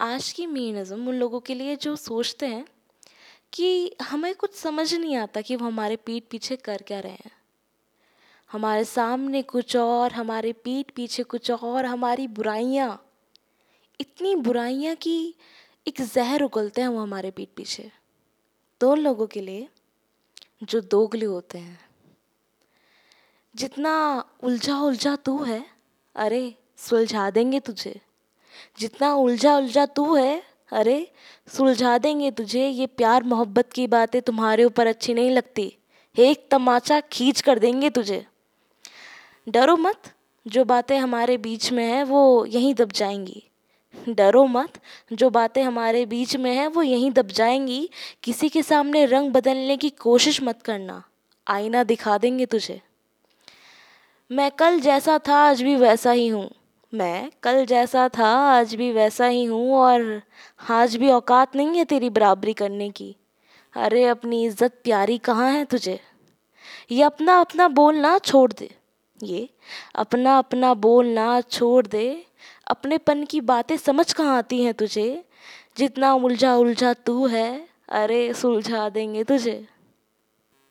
आज की मी नज़म उन लोगों के लिए जो सोचते हैं कि हमें कुछ समझ नहीं आता कि वो हमारे पीठ पीछे कर क्या रहे हैं। हमारे सामने कुछ और, हमारे पीठ पीछे कुछ और, हमारी बुराइयाँ, इतनी बुराइयाँ कि एक जहर उगलते हैं वो हमारे पीठ पीछे। तो उन लोगों के लिए जो दोगले होते हैं, जितना उलझा उलझा तू है, अरे सुलझा देंगे तुझे। जितना उलझा उलझा तू है, अरे, सुलझा देंगे तुझे, ये प्यार मोहब्बत की बातें तुम्हारे ऊपर अच्छी नहीं लगती। एक तमाचा खींच कर देंगे तुझे। डरो मत, जो बातें हमारे बीच में है, वो यहीं दब जाएँगी। डरो मत, जो बातें हमारे बीच में है, वो यहीं दब जाएँगी। किसी के सामने रंग बदलने की कोशिश मत करना। आईना दिखा देंगे तुझे। मैं कल जैसा था, आज भी वैसा ही हूँ। मैं कल जैसा था, आज भी वैसा ही हूँ और आज भी औकात नहीं है तेरी बराबरी करने की। अरे, अपनी इज़्ज़त प्यारी कहाँ है तुझे? ये अपना अपना बोलना छोड़ दे। ये अपना अपना बोलना छोड़ दे। अपनेपन की बातें समझ कहाँ आती हैं तुझे? जितना उलझा उलझा तू है, अरे, सुलझा देंगे तुझे।